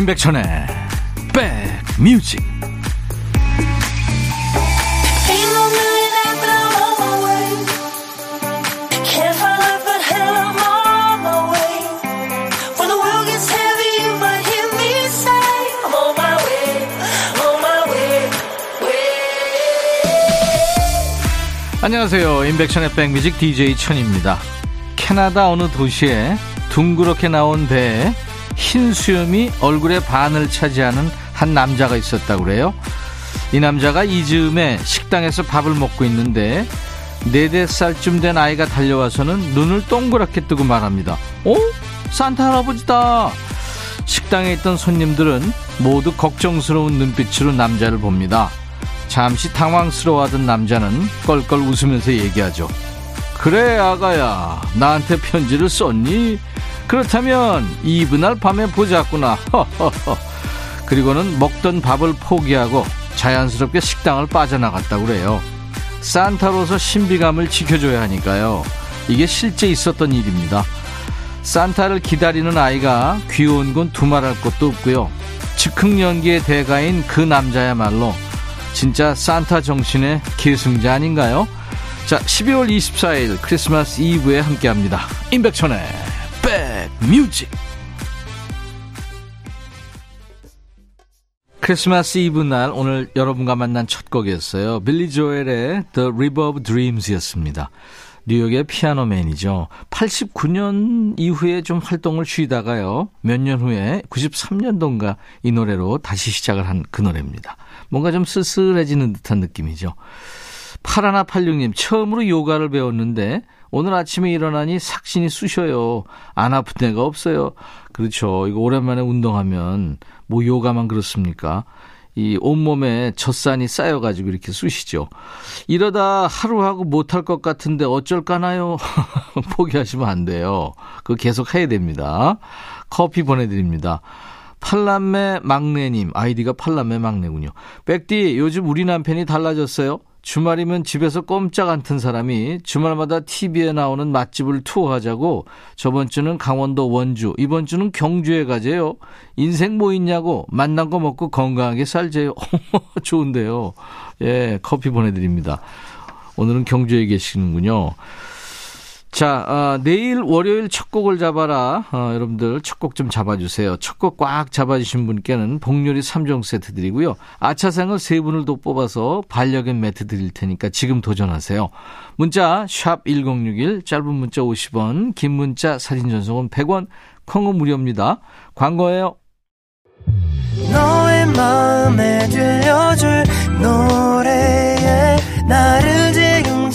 임백천의 백뮤직. 안녕하세요. 임백천의 백뮤직 DJ 천입니다. 캐나다 어느 도시에 둥그렇게 나온 배에 흰 수염이 얼굴의 반을 차지하는 한 남자가 있었다고 그래요. 이 남자가 이즈음에 식당에서 밥을 먹고 있는데 네댓 살쯤 된 아이가 달려와서는 눈을 동그랗게 뜨고 말합니다. 어? 산타 할아버지다. 식당에 있던 손님들은 모두 걱정스러운 눈빛으로 남자를 봅니다. 잠시 당황스러워하던 남자는 껄껄 웃으면서 얘기하죠. 그래 아가야 나한테 편지를 썼니? 그렇다면 이브날 밤에 보자꾸나. 그리고는 먹던 밥을 포기하고 자연스럽게 식당을 빠져나갔다고 그래요. 산타로서 신비감을 지켜줘야 하니까요. 이게 실제 있었던 일입니다. 산타를 기다리는 아이가 귀여운 건 두말할 것도 없고요. 즉흥 연기의 대가인 그 남자야말로 진짜 산타 정신의 계승자 아닌가요? 자, 12월 24일 크리스마스 이브에 함께 합니다. 임백천의 백 뮤직 크리스마스 이브 날 오늘 여러분과 만난 첫 곡이었어요. 빌리 조엘의 The River of Dreams였습니다. 뉴욕의 Piano Man이죠. 89년 이후에 좀 활동을 쉬다가요. 몇 년 후에 93년도인가 이 노래로 다시 시작을 한 그 노래입니다. 뭔가 좀 쓸쓸해지는 듯한 느낌이죠. 8186님, 처음으로 요가를 배웠는데 오늘 아침에 일어나니 삭신이 쑤셔요. 안 아픈 데가 없어요. 그렇죠. 이거 오랜만에 운동하면 뭐 요가만 그렇습니까? 이 온몸에 젖산이 쌓여가지고 이렇게 쑤시죠. 이러다 하루 하고 못할 것 같은데 어쩔까나요? 포기하시면 안 돼요. 그거 계속 해야 됩니다. 커피 보내드립니다. 팔남매 막내님, 아이디가 팔남매 막내군요. 백디, 요즘 우리 남편이 달라졌어요? 주말이면 집에서 꼼짝 않던 사람이 주말마다 TV에 나오는 맛집을 투어하자고 저번 주는 강원도 원주, 이번 주는 경주에 가재요. 인생 뭐 있냐고 만난 거 먹고 건강하게 살재요. 좋은데요. 예, 커피 보내드립니다. 오늘은 경주에 계시는군요. 자, 어, 내일 월요일 첫 곡을 잡아라. 어, 여러분들 첫 곡 좀 잡아주세요. 첫 곡 꽉 잡아주신 분께는 복요리 3종 세트 드리고요. 아차상을 세 분을 더 뽑아서 반려견 매트 드릴 테니까 지금 도전하세요. 문자 1061, 짧은 문자 50원, 긴 문자 사진 전송은 100원, 콩은 무료입니다. 광고예요. 너의 마음에 들려줄 노래에 나를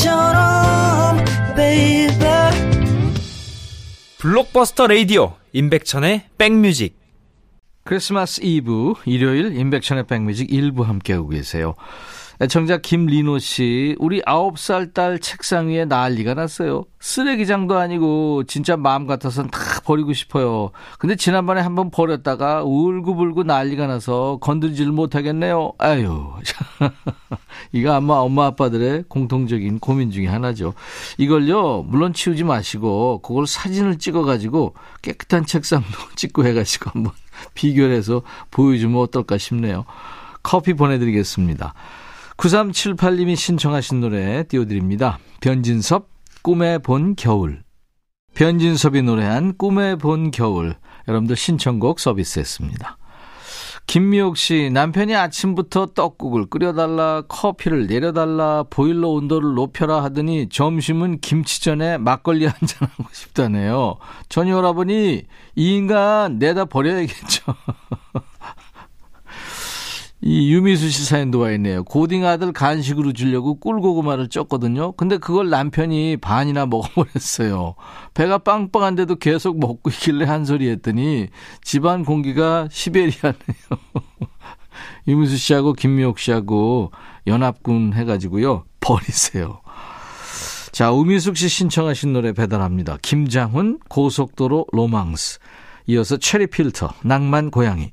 지금처럼 baby 블록버스터 레이디오 임백천의 백뮤직 크리스마스 이브 일요일 임백천의 백뮤직 일부 함께하고 계세요. 애청자 김리노 씨, 우리 아홉 살딸 책상 위에 난리가 났어요. 쓰레기장도 아니고 진짜 마음 같아서는 다 버리고 싶어요. 근데 지난번에 한번 버렸다가 울고불고 난리가 나서 건들지를 못하겠네요. 아유, 이거 아마 엄마 아빠들의 공통적인 고민 중에 하나죠. 이걸요, 물론 치우지 마시고 그걸 사진을 찍어가지고 깨끗한 책상도 찍고 해가지고 한번 비교를 해서 보여주면 어떨까 싶네요. 커피 보내드리겠습니다. 9378님이 신청하신 노래 띄워드립니다. 변진섭, 꿈에 본 겨울. 변진섭이 노래한 꿈에 본 겨울. 여러분들 신청곡 서비스했습니다. 김미옥 씨, 남편이 아침부터 떡국을 끓여달라, 커피를 내려달라, 보일러 온도를 높여라 하더니 점심은 김치전에 막걸리 한잔 하고 싶다네요. 전희 오라버니, 이 인간 내다 버려야겠죠. 이 유미수 씨 사연도 와 있네요. 고딩 아들 간식으로 주려고 꿀고구마를 쪘거든요. 근데 그걸 남편이 반이나 먹어버렸어요. 배가 빵빵한데도 계속 먹고 있길래 한 소리 했더니 집안 공기가 시베리아네요. 유미수 씨하고 김미옥 씨하고 연합군 해가지고요. 버리세요. 자, 우미숙 씨 신청하신 노래 배달합니다. 김장훈, 고속도로 로망스. 이어서 체리 필터, 낭만 고양이.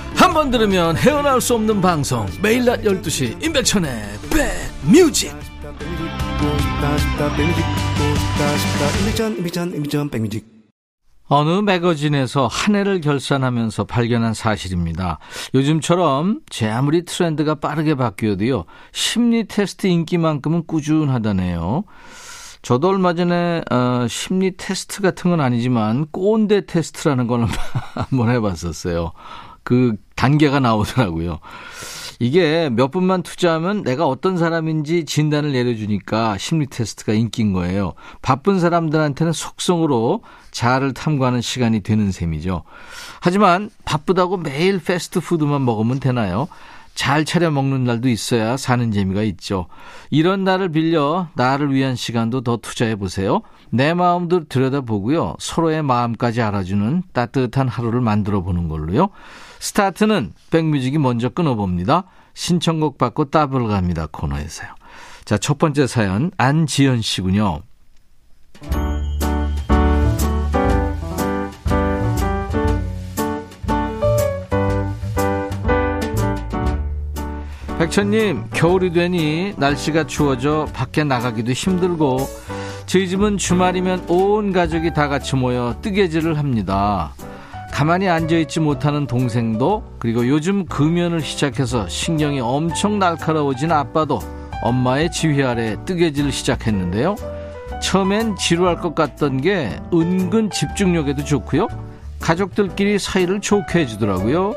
한 번 들으면 헤어나올 수 없는 방송 매일 낮 12시 임백천의 백뮤직 어느 매거진에서 한 해를 결산하면서 발견한 사실입니다. 요즘처럼 제 아무리 트렌드가 빠르게 바뀌어도요. 심리 테스트 인기만큼은 꾸준하다네요. 저도 얼마 전에 어, 심리 테스트 같은 건 아니지만 꼰대 테스트라는 걸 한번 해봤었어요. 그 단계가 나오더라고요. 이게 몇 분만 투자하면 내가 어떤 사람인지 진단을 내려주니까 심리 테스트가 인기인 거예요. 바쁜 사람들한테는 속성으로 자아를 탐구하는 시간이 되는 셈이죠. 하지만 바쁘다고 매일 패스트푸드만 먹으면 되나요? 잘 차려 먹는 날도 있어야 사는 재미가 있죠. 이런 날을 빌려 나를 위한 시간도 더 투자해 보세요. 내 마음도 들여다보고요. 서로의 마음까지 알아주는 따뜻한 하루를 만들어 보는 걸로요. 스타트는 백뮤직이 먼저 끊어봅니다. 신청곡 받고 따블 갑니다 코너에서요. 자, 첫 번째 사연 안지연 씨군요. 백천님, 겨울이 되니 날씨가 추워져 밖에 나가기도 힘들고 저희 집은 주말이면 온 가족이 다 같이 모여 뜨개질을 합니다. 가만히 앉아있지 못하는 동생도 그리고 요즘 금연을 시작해서 신경이 엄청 날카로워진 아빠도 엄마의 지휘 아래 뜨개질을 시작했는데요. 처음엔 지루할 것 같던 게 은근 집중력에도 좋고요. 가족들끼리 사이를 좋게 해주더라고요.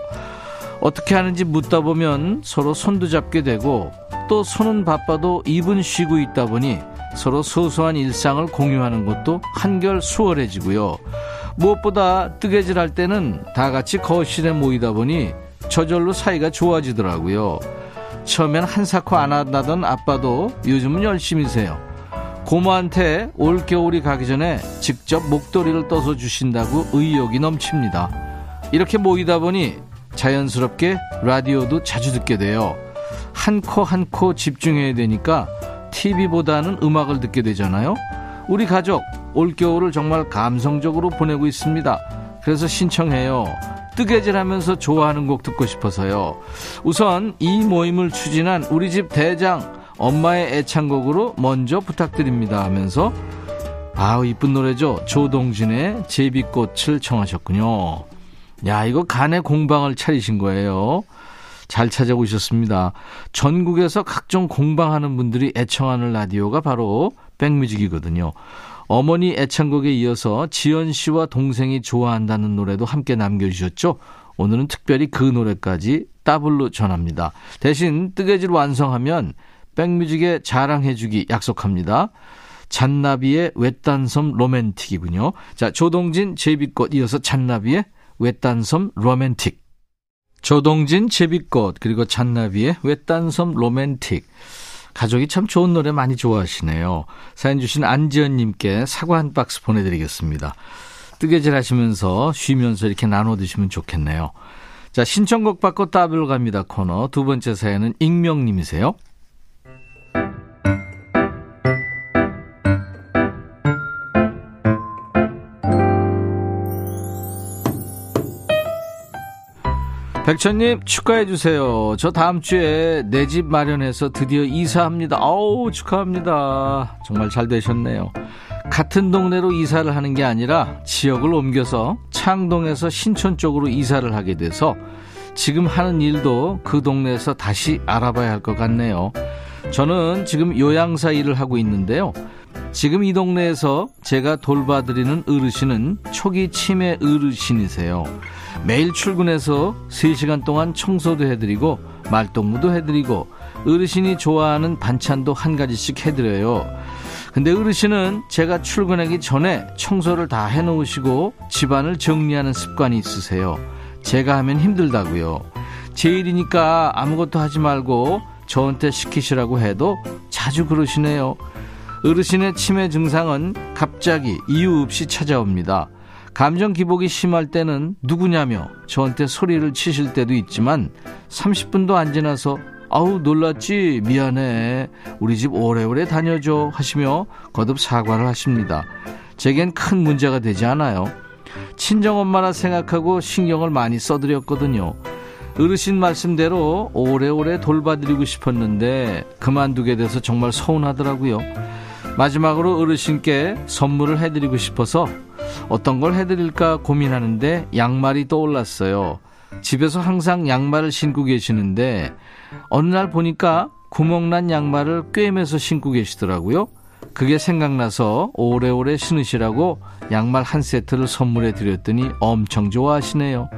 어떻게 하는지 묻다 보면 서로 손도 잡게 되고 또 손은 바빠도 입은 쉬고 있다 보니 서로 소소한 일상을 공유하는 것도 한결 수월해지고요. 무엇보다 뜨개질 할 때는 다 같이 거실에 모이다 보니 저절로 사이가 좋아지더라고요. 처음엔 한사코 안 한다던 아빠도 요즘은 열심히세요. 고모한테 올겨울이 가기 전에 직접 목도리를 떠서 주신다고 의욕이 넘칩니다. 이렇게 모이다 보니 자연스럽게 라디오도 자주 듣게 돼요. 한 코 한 코 집중해야 되니까 TV보다는 음악을 듣게 되잖아요. 우리 가족 올겨울을 정말 감성적으로 보내고 있습니다. 그래서 신청해요. 뜨개질 하면서 좋아하는 곡 듣고 싶어서요. 우선 이 모임을 추진한 우리 집 대장 엄마의 애창곡으로 먼저 부탁드립니다 하면서 아우 이쁜 노래죠. 조동진의 제비꽃을 청하셨군요. 야 이거 간의 공방을 차리신 거예요. 잘 찾아오셨습니다. 전국에서 각종 공방하는 분들이 애청하는 라디오가 바로 백뮤직이거든요. 어머니 애창곡에 이어서 지연 씨와 동생이 좋아한다는 노래도 함께 남겨주셨죠. 오늘은 특별히 그 노래까지 더블로 전합니다. 대신 뜨개질 완성하면 백뮤직에 자랑해주기 약속합니다. 잔나비의 외딴섬 로맨틱이군요. 자, 조동진 제비꽃 이어서 잔나비의 외딴섬 로맨틱. 조동진 제비꽃 그리고 잔나비의 외딴섬 로맨틱. 가족이 참 좋은 노래 많이 좋아하시네요. 사연 주신 안지연님께 사과 한 박스 보내드리겠습니다. 뜨개질 하시면서 쉬면서 이렇게 나눠 드시면 좋겠네요. 자, 신청곡 받고 따블 갑니다 코너. 두 번째 사연은 익명님이세요. 백천님 축하해 주세요. 저 다음 주에 내 집 마련해서 드디어 이사합니다. 아우 축하합니다. 정말 잘 되셨네요. 같은 동네로 이사를 하는 게 아니라 지역을 옮겨서 창동에서 신촌 쪽으로 이사를 하게 돼서 지금 하는 일도 그 동네에서 다시 알아봐야 할 것 같네요. 저는 지금 요양사 일을 하고 있는데요. 지금 이 동네에서 제가 돌봐드리는 어르신은 초기 치매 어르신이세요. 매일 출근해서 3시간 동안 청소도 해드리고 말동무도 해드리고 어르신이 좋아하는 반찬도 한 가지씩 해드려요. 근데 어르신은 제가 출근하기 전에 청소를 다 해놓으시고 집안을 정리하는 습관이 있으세요. 제가 하면 힘들다고요. 제 일이니까 아무것도 하지 말고 저한테 시키시라고 해도 자주 그러시네요. 어르신의 치매 증상은 갑자기 이유 없이 찾아옵니다. 감정 기복이 심할 때는 누구냐며 저한테 소리를 치실 때도 있지만 30분도 안 지나서 아우 놀랐지 미안해 우리 집 오래오래 다녀줘 하시며 거듭 사과를 하십니다. 제겐 큰 문제가 되지 않아요. 친정엄마라 생각하고 신경을 많이 써드렸거든요. 어르신 말씀대로 오래오래 돌봐드리고 싶었는데 그만두게 돼서 정말 서운하더라고요. 마지막으로 어르신께 선물을 해드리고 싶어서 어떤 걸 해드릴까 고민하는데 양말이 떠올랐어요. 집에서 항상 양말을 신고 계시는데 어느 날 보니까 구멍난 양말을 꿰매서 신고 계시더라고요. 그게 생각나서 오래오래 신으시라고 양말 한 세트를 선물해 드렸더니 엄청 좋아하시네요.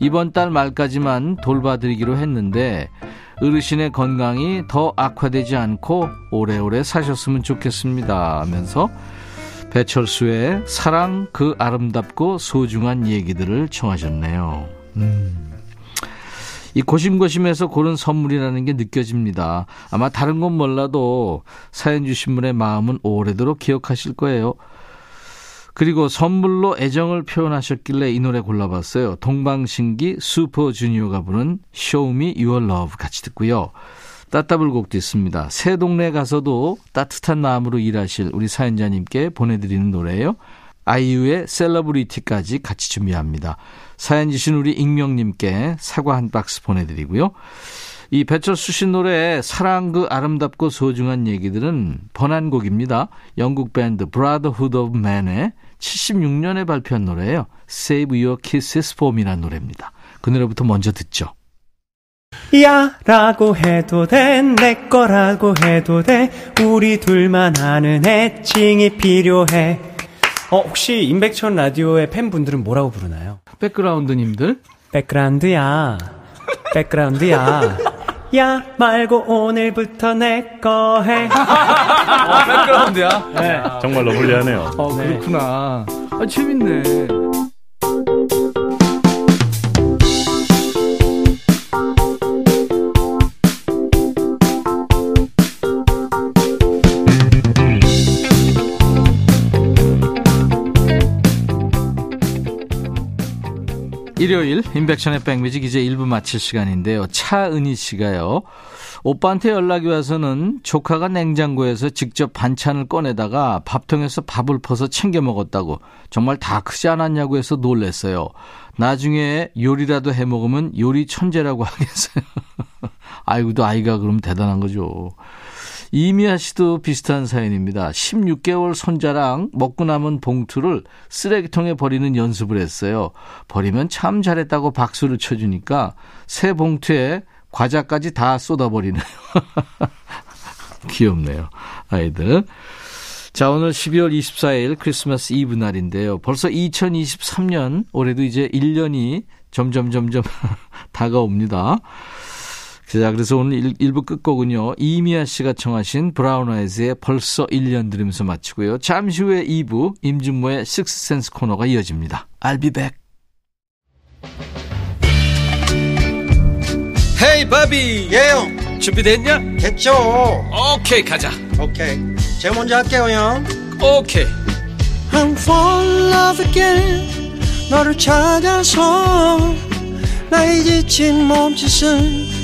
이번 달 말까지만 돌봐드리기로 했는데 어르신의 건강이 더 악화되지 않고 오래오래 사셨으면 좋겠습니다 하면서 배철수의 사랑 그 아름답고 소중한 얘기들을 청하셨네요. 음. 이 고심고심해서 고른 선물이라는 게 느껴집니다. 아마 다른 건 몰라도 사연 주신 분의 마음은 오래도록 기억하실 거예요. 그리고 선물로 애정을 표현하셨길래 이 노래 골라봤어요. 동방신기 슈퍼주니어가 부른 Show Me Your Love 같이 듣고요. 따따블 곡도 있습니다. 새 동네 가서도 따뜻한 마음으로 일하실 우리 사연자님께 보내드리는 노래예요. 아이유의 셀러브리티까지 같이 준비합니다. 사연 주신 우리 익명님께 사과 한 박스 보내드리고요. 이 배철수 씨 노래 사랑 그 아름답고 소중한 얘기들은 번안곡입니다. 영국 밴드 Brotherhood of Man의 76년에 발표한 노래예요. Save Your Kisses For Me라는 노래입니다. 그 노래부터 먼저 듣죠. 야 라고 해도 돼 내 거라고 해도 돼 우리 둘만 아는 애칭이 필요해 어 혹시 임백천 라디오의 팬분들은 뭐라고 부르나요? 백그라운드님들 백그라운드야 백그라운드야 야 말고 오늘부터 내 거 해. 아, 백그라운드야? 네. 정말로 불리하네요. 어, 그렇구나. 아, 재밌네. 일요일 인백션의 백뮤직 이제 1부 마칠 시간인데요. 차은희 씨가요. 오빠한테 연락이 와서는 조카가 냉장고에서 직접 반찬을 꺼내다가 밥통에서 밥을 퍼서 챙겨 먹었다고 정말 다 크지 않았냐고 해서 놀랬어요. 나중에 요리라도 해 먹으면 요리 천재라고 하겠어요. 아이고도 아이가 그럼 대단한 거죠. 이미아 씨도 비슷한 사연입니다. 16개월 손자랑 먹고 남은 봉투를 쓰레기통에 버리는 연습을 했어요. 버리면 참 잘했다고 박수를 쳐주니까 새 봉투에 과자까지 다 쏟아버리네요. 귀엽네요. 아이들. 자, 오늘 12월 24일 크리스마스 이브 날인데요. 벌써 2023년, 올해도 이제 1년이 점점, 점점 다가옵니다. 자, 그래서 오늘 1, 부 끝곡은요. 이미아 씨가 청하신 브라운 아이즈의 벌써 1년 들으면서 마치고요. 잠시 후에 2부 임준모의 식스센스 코너가 이어집니다. I'll be back. 헤이 바비 예영 준비됐냐? 됐죠 오케이 가자 오케이 제가 먼저 할게요 형 오케이 I'm fall in love again 너를 찾아서 나의 지친 몸짓은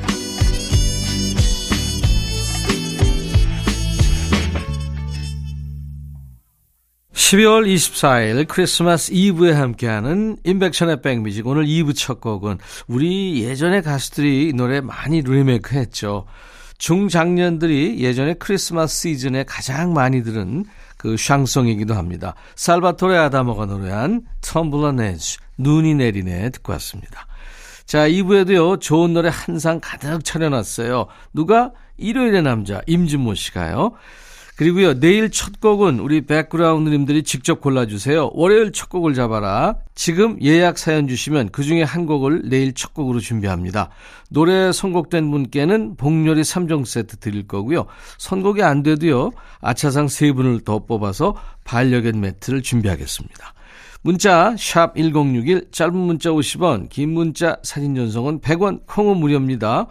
12월 24일 크리스마스 이브에 함께하는 인백션의 백뮤직 오늘 2부 첫 곡은 우리 예전의 가수들이 이 노래 많이 리메이크 했죠. 중장년들이 예전에 크리스마스 시즌에 가장 많이 들은 그 샹송이기도 합니다. 살바토레 아다모가 노래한 텀블러 네즈 눈이 내리네 듣고 왔습니다. 자 2부에도요 좋은 노래 한 상 가득 차려놨어요. 누가? 일요일의 남자 임진모 씨가요. 그리고요, 내일 첫 곡은 우리 백그라운드님들이 직접 골라주세요. 월요일 첫 곡을 잡아라. 지금 예약 사연 주시면 그 중에 한 곡을 내일 첫 곡으로 준비합니다. 노래 선곡된 분께는 복요리 3종 세트 드릴 거고요. 선곡이 안 돼도요, 아차상 3분을 더 뽑아서 반려견 매트를 준비하겠습니다. 문자 1061, 짧은 문자 50원, 긴 문자 사진 전송은 100원, 콩은 무료입니다.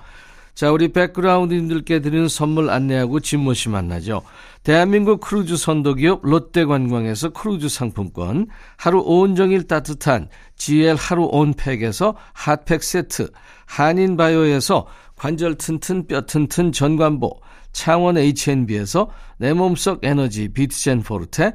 자, 우리 백그라운드님들께 드리는 선물 안내하고 씨 만나죠. 대한민국 크루즈 선도기업 롯데관광에서 크루즈 상품권, 하루 온종일 따뜻한 GL 하루 온팩에서 핫팩 세트, 한인바이오에서 관절 튼튼 뼈 튼튼 전관보, 창원 H&B에서 내 몸속 에너지 비트젠 포르테,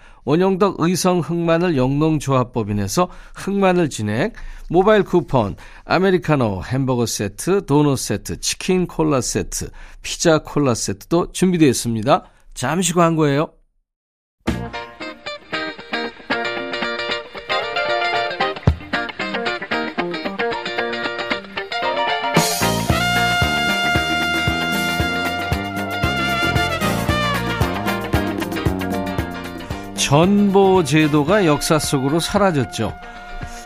원영덕 의성 흑마늘 영농조합법인에서 흑마늘 진액, 모바일 쿠폰, 아메리카노 햄버거 세트, 도넛 세트, 치킨 콜라 세트, 피자 콜라 세트도 준비되어 있습니다. 잠시 광고예요. 전보 제도가 역사 속으로 사라졌죠.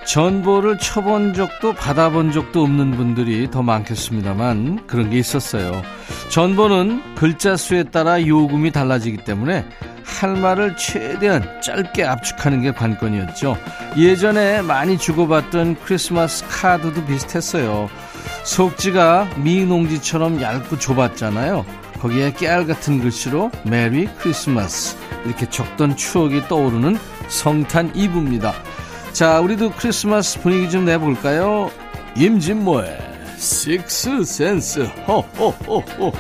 전보를 쳐본 적도 받아본 적도 없는 분들이 더 많겠습니다만 그런 게 있었어요. 전보는 글자 수에 따라 요금이 달라지기 때문에 할 말을 최대한 짧게 압축하는 게 관건이었죠. 예전에 많이 주고받던 크리스마스 카드도 비슷했어요. 속지가 미농지처럼 얇고 좁았잖아요. 거기에 깨알 같은 글씨로 Merry Christmas 이렇게 적던 추억이 떠오르는 성탄 이브입니다. 자, 우리도 크리스마스 분위기 좀 내볼까요? 임진모의 식스 센스 호호호호호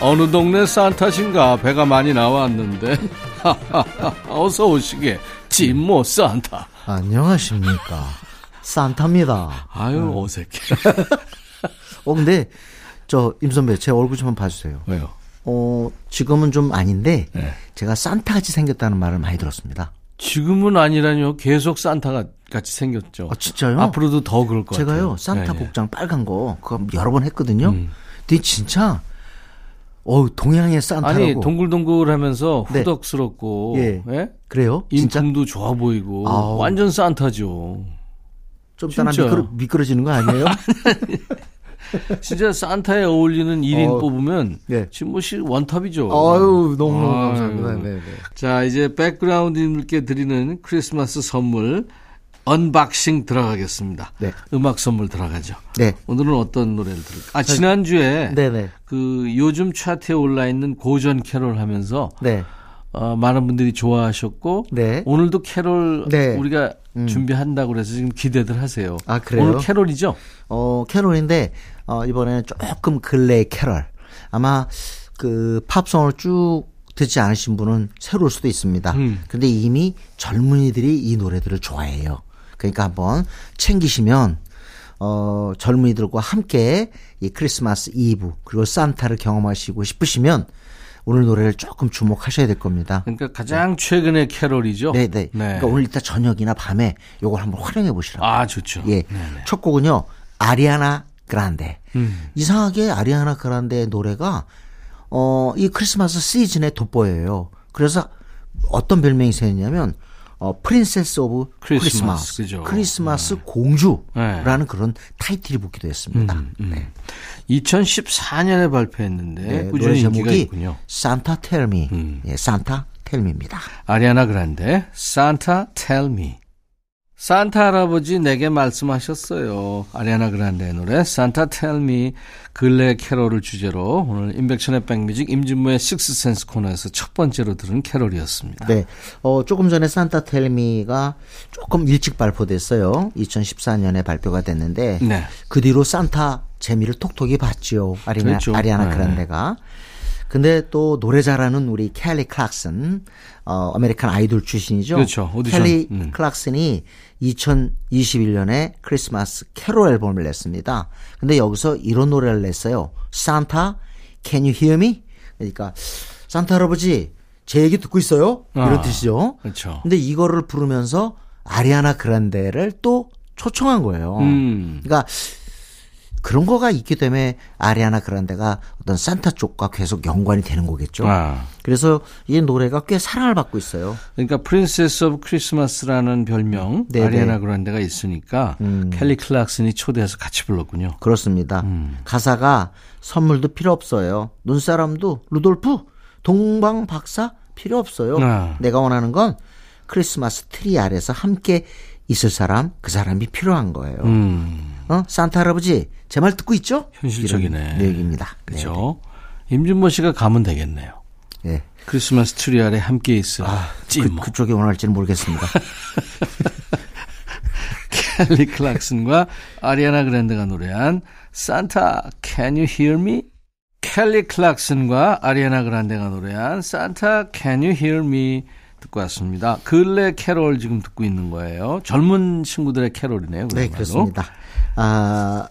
어느 동네 산타신가 배가 많이 나왔는데 어서 오시게 진모 산타 안녕하십니까. 산타입니다. 아유 어색해 어, 근데, 저, 임선배, 제 얼굴 좀 봐주세요. 왜요? 어, 지금은 좀 아닌데, 네. 제가 산타 같이 생겼다는 말을 많이 들었습니다. 지금은 아니라뇨 계속 산타가 같이 생겼죠 아, 진짜요? 앞으로도 더 그럴 것 제가요, 같아요 산타 네, 네. 복장 빨간 거, 그거 여러 번 했거든요. 음. 근데 진짜, 어 동양의 산타라고. 아니 동글동글 하면서 네. 후덕스럽고 예. 예? 그래요? 진짜? 인품도 좋아 보이고 아우. 완전 산타죠. 좀 따라. 미끄러, 미끄러지는 거 아니에요? 진짜 산타에 어울리는 1인 어, 뽑으면 예. 진모 씨 one top이죠. 아유, 너무너무 아유. 감사합니다. 네, 네. 자, 이제 백그라운드님들께 드리는 크리스마스 선물 unboxing 들어가겠습니다. 네. 음악 선물 들어가죠. 네. 오늘은 어떤 노래를 들을까? 아, 지난주에 네네. 그 요즘 차트에 올라 있는 고전 캐롤 하면서 네. 어, 많은 분들이 좋아하셨고 네. 오늘도 캐롤 네. 우리가 음. 준비한다고 그래서 지금 기대들 하세요. 아, 그래요? 오늘 캐롤이죠? 어, 캐롤인데, 어, 이번에는 조금 근래의 캐럴. 아마 그 팝송을 쭉 듣지 않으신 분은 새로울 수도 있습니다. 음. 근데 이미 젊은이들이 이 노래들을 좋아해요. 그러니까 한번 챙기시면, 어, 젊은이들과 함께 이 크리스마스 이브, 그리고 산타를 경험하시고 싶으시면 오늘 노래를 조금 주목하셔야 될 겁니다. 그러니까 가장 최근의 캐롤이죠. 네, 네. 그러니까 오늘 이따 저녁이나 밤에 요걸 한번 활용해 보시라고. 아, 좋죠. 예. 첫 곡은요. 아리아나 그란데. 음. 이상하게 아리아나 그란데의 노래가 어, 이 크리스마스 시즌에 돋보여요. 그래서 어떤 별명이 생겼냐면 어, Princess of Christmas, 크리스마스. 크리스마스 공주라는 네. 그런 타이틀이 붙기도 했습니다. 음, 음. 네. 2014년에 발표했는데 네, 꾸준히 인기가 제목이 있군요. 산타 텔미. 음. 예, 산타 텔미입니다. 아리아나 그란데 Santa Tell Me. 산타 할아버지 내게 말씀하셨어요. 아리아나 그란데의 노래 산타 텔미 근래 캐롤을 주제로 오늘 인백션의 백뮤직 임진무의 식스센스 코너에서 첫 번째로 들은 캐롤이었습니다. 네. 어, 조금 전에 산타 텔미가 조금 일찍 발표됐어요. 2014년에 발표가 됐는데 네. 그 뒤로 산타 재미를 톡톡히 봤죠. 아리나, 그랬죠. 아리아나 네. 그란데가. 근데 또 노래 잘하는 우리 켈리 클락슨, 어, American Idol 출신이죠. 그렇죠. 오디션. 켈리 음. 클락슨이 2021년에 크리스마스 캐롤 앨범을 냈습니다. 근데 여기서 이런 노래를 냈어요. Santa, can you hear me? 그러니까 산타 할아버지 제 얘기 듣고 있어요? 이런 아, 뜻이죠. 그렇죠. 근데 이거를 부르면서 아리아나 그란데를 또 초청한 거예요. 음. 그러니까 그런 거가 있기 때문에 아리아나 그란데가 어떤 산타 쪽과 계속 연관이 되는 거겠죠. 아. 그래서 이 노래가 꽤 사랑을 받고 있어요. 그러니까 Princess of Christmas라는 별명 네네. 음. 아리아나 그란데가 있으니까 켈리 클락슨이 초대해서 같이 불렀군요. 그렇습니다. 음. 가사가 선물도 필요 없어요. 눈사람도 루돌프, 동방 박사 필요 없어요. 아. 내가 원하는 건 크리스마스 트리 아래서 함께 있을 사람, 그 사람이 필요한 거예요. 음. 어? 산타 할아버지, 제 말 듣고 있죠? 현실적이네. 얘기입니다. 그죠? 임진모 씨가 가면 되겠네요. 네. 네. 크리스마스 트리 아래 함께 있을 그, 진모. 그쪽에 원할지는 모르겠습니다. 켈리 클락슨과 아리아나 그란데가 노래한 Santa Can You Hear Me? 켈리 클락슨과 아리아나 그란데가 노래한 Santa Can You Hear Me? 듣고 왔습니다. 근래 캐롤 지금 듣고 있는 거예요. 젊은 친구들의 캐롤이네요. 네, 그야말로. 그렇습니다. 아,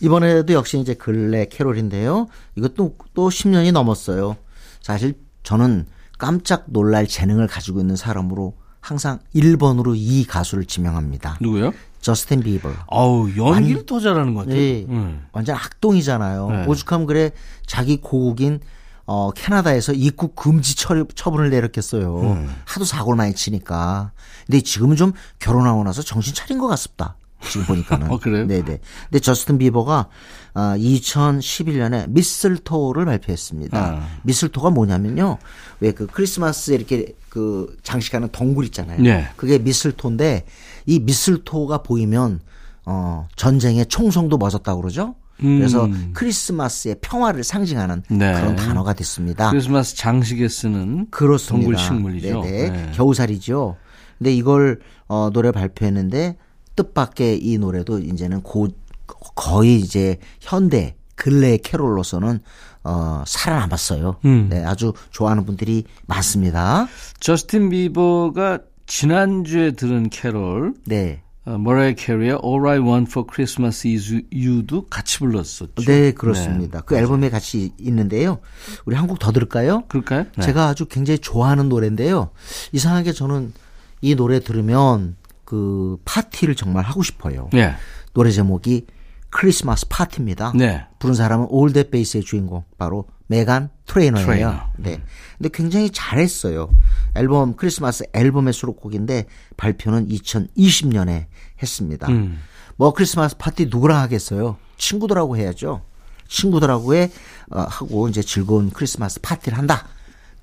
이번에도 역시 이제 근래 캐롤인데요. 이것도 또 10년이 넘었어요. 사실 저는 깜짝 놀랄 재능을 가지고 있는 사람으로 항상 1번으로 이 가수를 지명합니다. 누구요? 저스틴 비버. 아우 연기를 더 잘하는 것 같아요. 네. 음. 완전 악동이잖아요. 네. 오죽하면 그래 자기 고국인 어 캐나다에서 입국 금지 처, 처분을 내렸겠어요. 음. 하도 사고를 많이 치니까. 근데 지금은 좀 결혼하고 나서 정신 차린 것 같습니다. 지금 보니까는. 어, 그래요? 네네. 근데 저스틴 비버가 아, 2011년에 미슬토를 발표했습니다. 아. 미슬토가 뭐냐면요. 왜 그 크리스마스에 이렇게 그 장식하는 덩굴 있잖아요. 네. 그게 미슬토인데 이 미슬토가 보이면 어 전쟁의 총성도 멎었다고 그러죠. 그래서 크리스마스의 평화를 상징하는 음. 네. 그런 단어가 됐습니다. 크리스마스 장식에 쓰는 그렇습니다. 동굴 식물이죠. 네네. 네. 겨우살이죠. 근데 이걸 어 노래 발표했는데 뜻밖의 이 노래도 이제는 고 거의 이제 현대 근래 캐롤로서는 어 살아남았어요. 음. 네, 아주 좋아하는 분들이 많습니다. 저스틴 비버가 지난주에 들은 캐롤 네. 어, 머라이 캐리의 All I Want for Christmas Is You도 같이 불렀었죠. 네, 그렇습니다. 그 앨범에 같이 있는데요. 우리 한 곡 더 들을까요? 그럴까요? 네. 제가 아주 굉장히 좋아하는 노래인데요. 이상하게 저는 이 노래 들으면 그 파티를 정말 하고 싶어요. 네. 노래 제목이 크리스마스 파티입니다. 네. 부른 사람은 All That Bass의 주인공 바로 메간 트레이너예요. 트레이너. 네. 근데 굉장히 잘했어요. 앨범 크리스마스 앨범의 수록곡인데 발표는 2020년에 했습니다. 음. 뭐 크리스마스 파티 누구랑 하겠어요? 친구들하고 해야죠. 친구들하고 해 어, 하고 이제 즐거운 크리스마스 파티를 한다.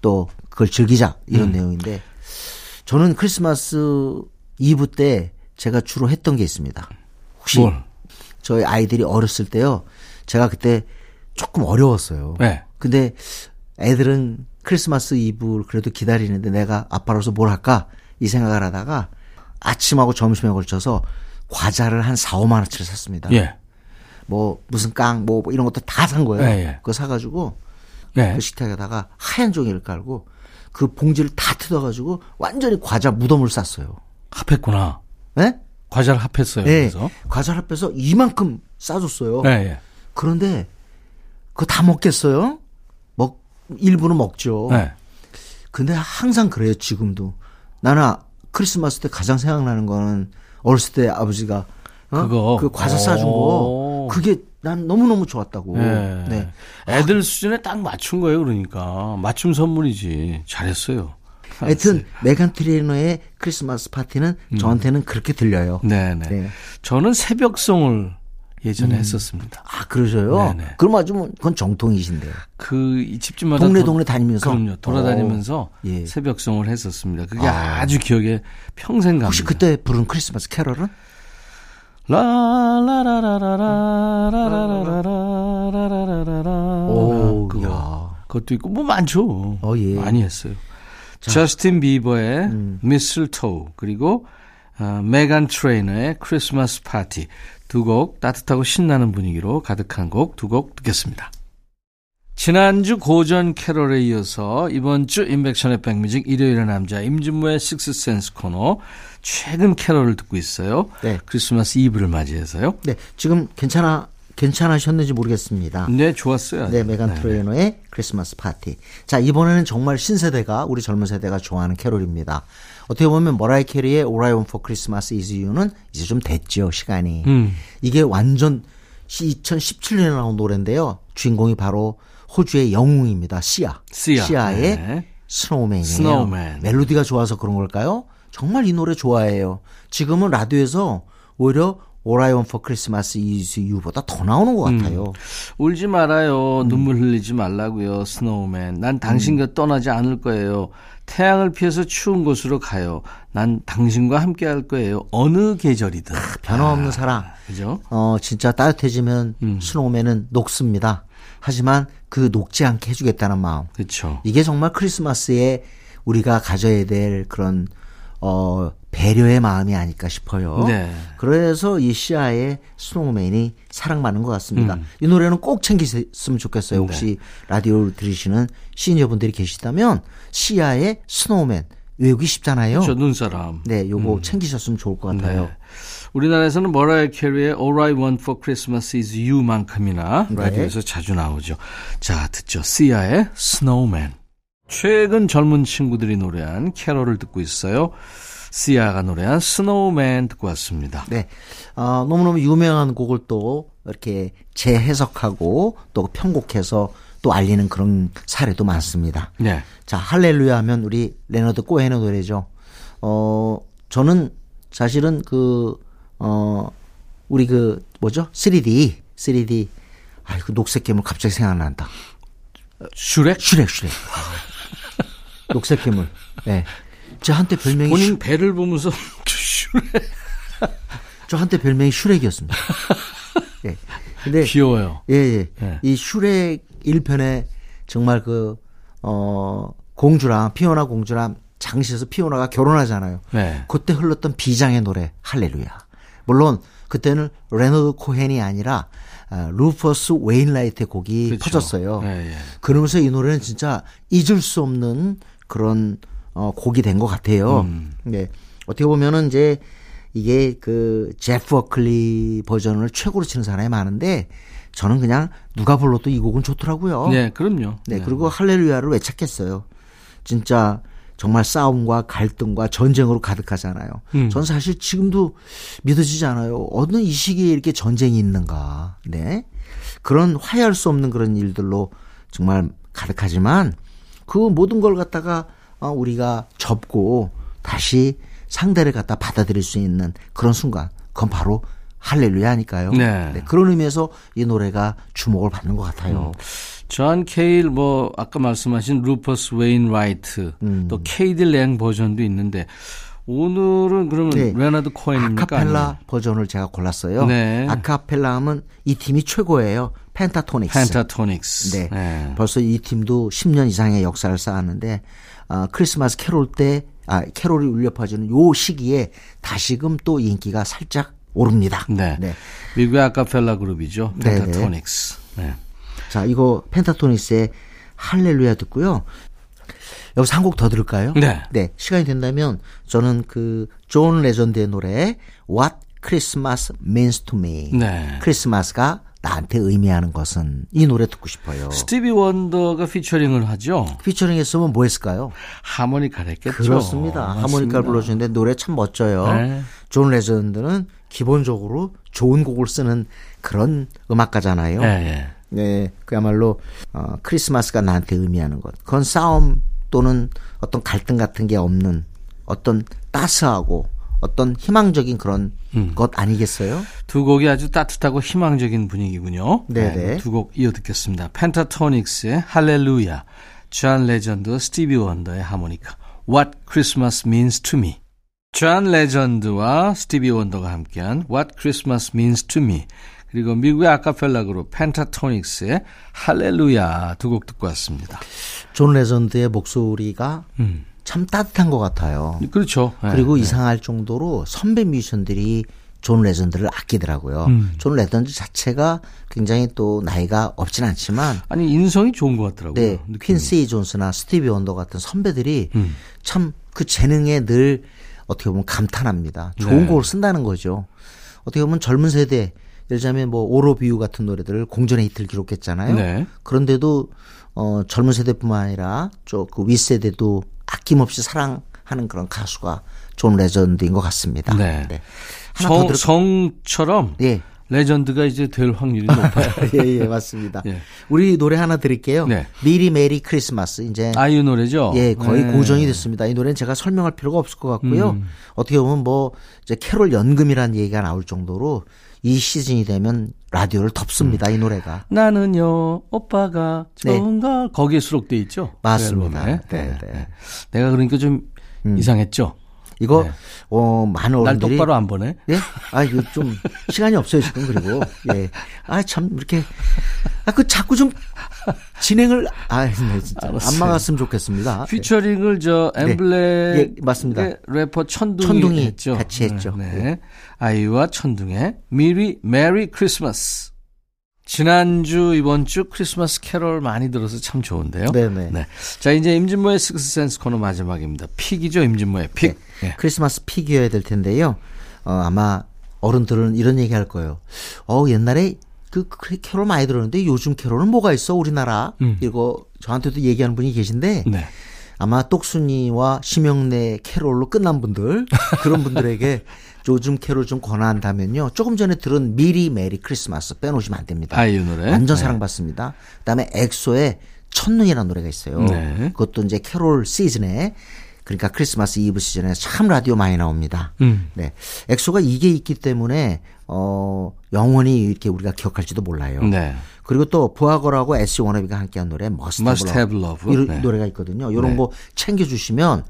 또 그걸 즐기자 이런 음. 내용인데 저는 크리스마스 이브 때 제가 주로 했던 게 있습니다. 혹시 뭘? 저희 아이들이 어렸을 때요. 제가 그때 조금 어려웠어요. 네. 근데 애들은 크리스마스 이브를 그래도 기다리는데 내가 아빠로서 뭘 할까 이 생각을 하다가 아침하고 점심에 걸쳐서 과자를 한 4, 5만 원치를 샀습니다. 예. 뭐 무슨 깡, 뭐 이런 것도 다 산 거예요. 예, 예. 그거 사가지고 네. 그 식탁에다가 하얀 종이를 깔고 그 봉지를 다 뜯어가지고 완전히 과자 무덤을 쌌어요. 합했구나. 예? 과자를 합했어요. 네. 그래서. 과자를 합해서 이만큼 싸줬어요. 네, 예. 그런데 그거 다 먹겠어요? 먹 일부는 먹죠. 네. 근데 항상 그래요. 지금도 나는 아- 크리스마스 때 가장 생각나는 거는 어렸을 때 아버지가 어? 그거. 그 과자 싸준 거 오. 그게 난 너무 너무 좋았다고. 네. 네. 애들 수준에 딱 맞춘 거예요, 그러니까. 맞춤 선물이지. 잘했어요. 하여튼 메간 트레이너의 크리스마스 파티는 저한테는 그렇게 들려요. 네네. 네. 저는 새벽송을 예전에 했었습니다. 아, 그러셔요? 네네. 그럼 아주 뭐 그건 정통이신데요. 그 이 집집마다 동네 도- 동네 다니면서? 그럼요. 돌아다니면서 어, 예. 새벽송을 했었습니다. 그게 아. 주 기억에 평생 갑니다. 혹시 그때 부른 크리스마스 캐럴은? 라라라라라라라라라라라라라 오, 그거 야. 그것도 있고 뭐 많죠. 어, 예. 많이 했어요. 저스틴 비버의 음. Mistletoe 그리고 어, 메간 트레이너의 크리스마스 파티 두 곡 따뜻하고 신나는 분위기로 가득한 곡두곡 듣겠습니다. 지난주 고전 캐롤에 이어서 이번 주 임백천의 백뮤직 일요일의 남자 임진모의 식스센스 코너 최근 캐롤을 듣고 있어요. 네. 크리스마스 이브를 맞이해서요. 네, 지금 괜찮아, 괜찮으셨는지 모르겠습니다. 네, 좋았어요. 네, 메간 네. 트레이너의 크리스마스 파티. 자, 이번에는 정말 신세대가, 우리 젊은 세대가 좋아하는 캐롤입니다. 어떻게 보면 머라이 캐리의 All I Want for Christmas is You는 이제 좀 됐죠, 시간이. 음. 이게 완전 2017년에 나온 노래인데요. 주인공이 바로 호주의 영웅입니다. 시아. 시아. 시아의 네. Snowman이에요. Snowman. 멜로디가 좋아서 그런 걸까요? 정말 이 노래 좋아해요. 지금은 라디오에서 오히려 Want for Christmas is You보다 더 나오는 것 같아요. 울지 말아요. 음. 눈물 흘리지 말라고요. Snowman. 난 당신과 떠나지 않을 거예요. 태양을 피해서 추운 곳으로 가요. 난 당신과 함께 할 거예요. 어느 계절이든. 변함없는 사랑. 그죠? 어, 진짜 따뜻해지면 스노우맨은 녹습니다. 하지만 그 녹지 않게 해주겠다는 마음. 그렇죠. 이게 정말 크리스마스에 우리가 가져야 될 그런 어 배려의 마음이 아닐까 싶어요. 네. 그래서 이 시아의 스노우맨이 사랑받는 것 같습니다. 음. 이 노래는 꼭 챙기셨으면 좋겠어요. 혹시 네. 라디오를 들으시는 시니어분들이 계시다면 시아의 Snowman 외우기 쉽잖아요. 저 눈사람. 네, 요거 챙기셨으면 좋을 것 같아요. 네. 우리나라에서는 머라이 캐리의 All I Want for Christmas is You만큼이나 네. 라디오에서 자주 나오죠. 자, 듣죠. 시아의 Snowman. 최근 젊은 친구들이 노래한 캐롤을 듣고 있어요. 시아가 노래한 Snowman 듣고 왔습니다. 네. 어, 너무너무 유명한 곡을 또 이렇게 재해석하고 또 편곡해서 또 알리는 그런 사례도 많습니다. 네. 자, 할렐루야 하면 우리 레너드 코헨의 노래죠. 어, 저는 사실은 그, 어, 우리 그, 뭐죠? 3D, 3D. 아이, 그 녹색 괴물 갑자기 생각난다. 슈렉? 슈렉, 슈렉. 녹색 괴물. 예. 네. 저 한때 별명이 본인 슈, 배를 보면서 슈렉. 저 한때 별명이 슈렉이었습니다. 예. 근데 귀여워요. 예, 예. 예. 이 슈렉 1편에 정말 그, 어, 공주랑, 피오나 공주랑 장시에서 피오나가 결혼하잖아요. 네. 그때 흘렀던 비장의 노래, 할렐루야. 물론, 그때는 레너드 코헨이 아니라, 아, 루퍼스 웨인라이트의 곡이 그렇죠. 퍼졌어요. 예, 예. 그러면서 이 노래는 진짜 잊을 수 없는 그런, 어, 곡이 된 것 같아요. 음. 네. 어떻게 보면은 이제 이게 그 제프 워클리 버전을 최고로 치는 사람이 많은데 저는 그냥 누가 불러도 이 곡은 좋더라고요. 네, 그럼요. 네, 그리고 할렐루야를 왜 찾겠어요? 진짜 정말 싸움과 갈등과 전쟁으로 가득하잖아요. 음. 전 사실 지금도 믿어지지 않아요. 어느 이 시기에 이렇게 전쟁이 있는가. 네. 그런 화해할 수 없는 그런 일들로 정말 가득하지만 그 모든 걸 갖다가 어, 우리가 접고 다시 상대를 갖다 받아들일 수 있는 그런 순간. 그건 바로 할렐루야니까요. 네. 그런 의미에서 이 노래가 주목을 받는 것 같아요. 존 케일 뭐 아까 말씀하신 루퍼스 웨인 라이트 음. 또 케이디 랭 버전도 있는데 오늘은 그러면 네. 레나드 코엔입니까? 아카펠라 아니면 버전을 제가 골랐어요. 네. 아카펠라 하면 이 팀이 최고예요. 펜타토닉스. 펜타토닉스. 네. 네. 벌써 이 팀도 10년 이상의 역사를 쌓았는데 아, 크리스마스 캐롤 때 아, 캐롤이 울려 퍼지는 요 시기에 다시금 또 인기가 살짝 오릅니다. 네. 미국의 아카펠라 그룹이죠. 네, 펜타토닉스. 네. 자, 이거 펜타토닉스의 할렐루야 듣고요. 여기서 한 곡 더 들을까요? 네. 시간이 된다면 저는 그 존 레전드의 노래 What Christmas Means to Me. 네. 크리스마스가 나한테 의미하는 것은 이 노래 듣고 싶어요. 스티비 원더가 피처링을 하죠. 피처링 했으면 뭐 했을까요? 하모니카를 했겠죠. 그렇습니다. 맞습니다. 하모니카를 불러주는데 노래 참 멋져요. 네. 존 레전드는 기본적으로 좋은 곡을 쓰는 그런 음악가잖아요. 예, 예. 네, 그야말로 어, 크리스마스가 나한테 의미하는 것. 그건 싸움 또는 어떤 갈등 같은 게 없는 어떤 따스하고 어떤 희망적인 그런 음. 것 아니겠어요? 두 곡이 아주 따뜻하고 희망적인 분위기군요. 네네. 두 곡 이어 듣겠습니다. 펜타토닉스의 할렐루야, 존 레전드, 스티비 원더의 하모니카, What Christmas Means to Me. 존 레전드와 스티비 원더가 함께한 What Christmas Means to Me. 그리고 미국의 아카펠라 그룹 펜타토닉스의 할렐루야 두 곡 듣고 왔습니다. 존 레전드의 목소리가 음. 참 따뜻한 것 같아요. 그렇죠. 그리고 네, 이상할 정도로 선배 뮤지션들이 존 레전드를 아끼더라고요. 음. 존 레전드 자체가 굉장히 또 나이가 없진 않지만 아니 인성이 좋은 것 같더라고요. 네, 느낌이. 퀸시 존스나 스티비 원더 같은 선배들이 음. 참그 재능에 늘 어떻게 보면 감탄합니다. 좋은 네. 곡을 쓴다는 거죠. 어떻게 보면 젊은 세대 예를 들자면 뭐 All of You 같은 노래들을 공전의 히트를 기록했잖아요. 네. 그런데도 어 젊은 세대뿐만 아니라 저그 윗세대도 아낌없이 사랑하는 그런 가수가 존 레전드인 것 같습니다. 네. 하나 더 성, 들을 성처럼 예. 레전드가 이제 될 확률이 높아요. 예, 예, 맞습니다. 예. 우리 노래 하나 드릴게요. 네. 미리 메리 크리스마스. 이제 아이유 노래죠? 예, 거의 네. 고정이 됐습니다. 이 노래는 제가 설명할 필요가 없을 것 같고요. 음. 어떻게 보면 뭐 이제 캐롤 연금이라는 얘기가 나올 정도로 이 시즌이 되면 라디오를 덮습니다. 이 노래가. 나는요 오빠가 네. 좋은 걸 거기에 수록돼 있죠. 맞습니다. 그. 네, 네. 내가 그러니까 좀 이상했죠. 이거 네. 어 많은 날 어른들이 똑바로 안 보네. 예? 아, 이거 좀 시간이 없어요, 지금. 그리고 예. 아, 참 이렇게 아, 그 자꾸 좀 진행을 아, 네, 진짜 안 알았어요. 막았으면 좋겠습니다. 피처링을 저 엠블랙 예, 맞습니다. 래퍼 천둥이, 천둥이 했죠. 같이 했죠. 네, 예. 네. 아이유와 천둥의 미리 메리 크리스마스. 지난주 이번 주 크리스마스 캐롤 많이 들어서 참 좋은데요. 네네. 네. 자 이제 임진모의 식스센스 코너 마지막입니다. 픽이죠 임진모의 픽. 네. 크리스마스 픽이어야 될 텐데요. 어, 아마 어른들은 이런 얘기 할 거예요. 어, 옛날에 그 캐롤 많이 들었는데 요즘 캐롤은 뭐가 있어, 우리나라? 음. 이거 저한테도 얘기하는 분이 계신데 네. 아마 똑순이와 심형래 캐롤로 끝난 분들 그런 분들에게 요즘 캐롤 좀 권한다면요. 조금 전에 들은 미리 메리 크리스마스 빼놓으시면 안 됩니다. 아이유 노래. 완전 네. 사랑받습니다. 그다음에 엑소의 첫눈이라는 노래가 있어요. 네. 그것도 이제 캐롤 시즌에 그러니까 크리스마스 이브 시즌에 참 라디오 많이 나옵니다. 음. 네. 엑소가 이게 있기 때문에 어 영원히 이렇게 우리가 기억할지도 몰라요. 네. 그리고 또 브아걸하고 SG 워너비가 함께한 노래 Must, Must Have Have Love, Love. 이 네. 노래가 있거든요. 이런 네. 거 챙겨 주시면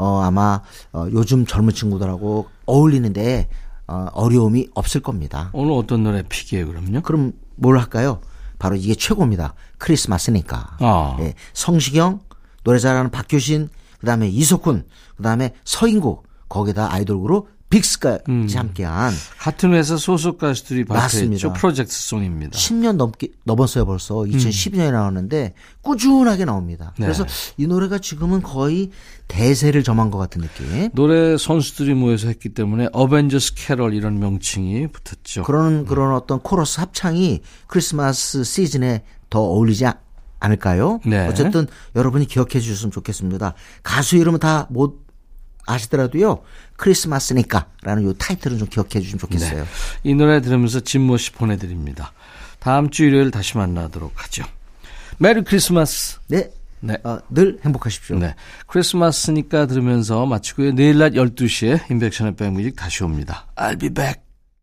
어 아마 어 요즘 젊은 친구들하고 어울리는데 어 어려움이 없을 겁니다. 오늘 어떤 노래 픽이에요 그럼요? 그럼 뭘 할까요? 바로 이게 최고입니다. 크리스마스니까. 아. 예, 성시경, 노래 잘하는 박효신, 그 다음에 이석훈, 그 다음에 서인국, 거기다 아이돌 그룹 빅스까지 음. 함께한 같은 회사 소속 가수들이. 맞습니다. 프로젝트 song입니다. 10년 넘게 넘었어요 벌써 2012년에 나왔는데 꾸준하게 나옵니다. 네. 그래서 이 노래가 지금은 거의 대세를 점한 것 같은 느낌. 노래 선수들이 모여서 했기 때문에 어벤져스 캐럴 이런 명칭이 붙었죠. 그런 그런 어떤 코러스 합창이 크리스마스 시즌에 더 어울리지 않- 않을까요? 네. 어쨌든 여러분이 기억해 주셨으면 좋겠습니다. 가수 이름은 다 못 아시더라도요. 크리스마스니까라는 요 타이틀은 좀 기억해 주시면 좋겠어요. 이 노래 들으면서 진모 씨 보내드립니다. 다음 주 일요일 다시 만나도록 하죠. 메리 크리스마스. 네. 네. 어, 늘 행복하십시오. 네. 크리스마스니까 들으면서 마치고요. 내일 낮 12시에 임백천의 백뮤직 다시 옵니다. I'll be back.